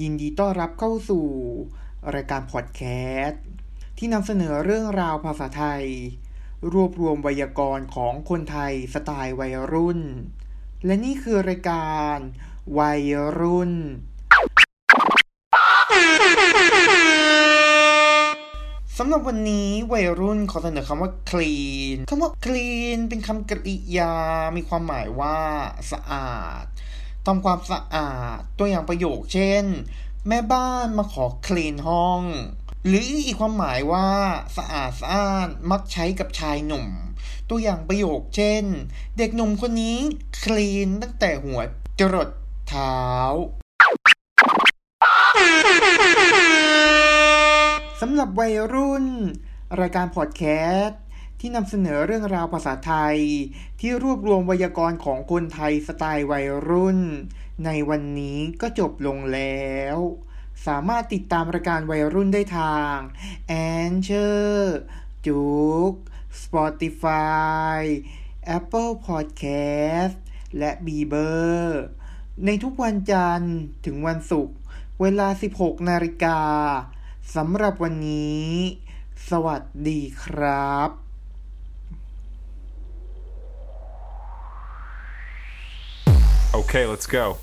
ยินดีต้อนรับเข้าสู่ รายการพอดแคสต์ที่นำเสนอเรื่องราวภาษาไทย รวบรวมไวยากรณ์ของคนไทยสไตล์วัยรุ่น และนี่คือรายการวัยรุ่น สำหรับวันนี้วัยรุ่นขอเสนอคำว่า clean คำว่า clean เป็นคำกริยา มีความหมายว่า สะอาด ทำความสะอาดตัวอย่างประโยคเช่น แม่บ้านมาขอ clean ห้อง หรืออีกความหมายว่า สะอาดสะอ้านมักใช้กับชายหนุ่ม ตัวอย่างประโยคเช่น เด็กหนุ่มคนนี้ clean ตั้งแต่หัวจรดเท้าสำหรับวัยรุ่น รายการพอดแคสต์ ที่นำเสนอเรื่องราวภาษาไทย ที่รวบรวมไวยากรณ์ของคนไทยสไตล์วัยรุ่น ในวันนี้ก็จบลงแล้ว สามารถติดตามรายการวัยรุ่นได้ทาง a n c h o r จุก Spotify Apple Podcast และ b e b e r ในทุกวันจันทร์ถึงวันศุกร์เวลา 16 นาฬิกาสำหรับวันนี้ สวัสดีครับ Okay, let's go.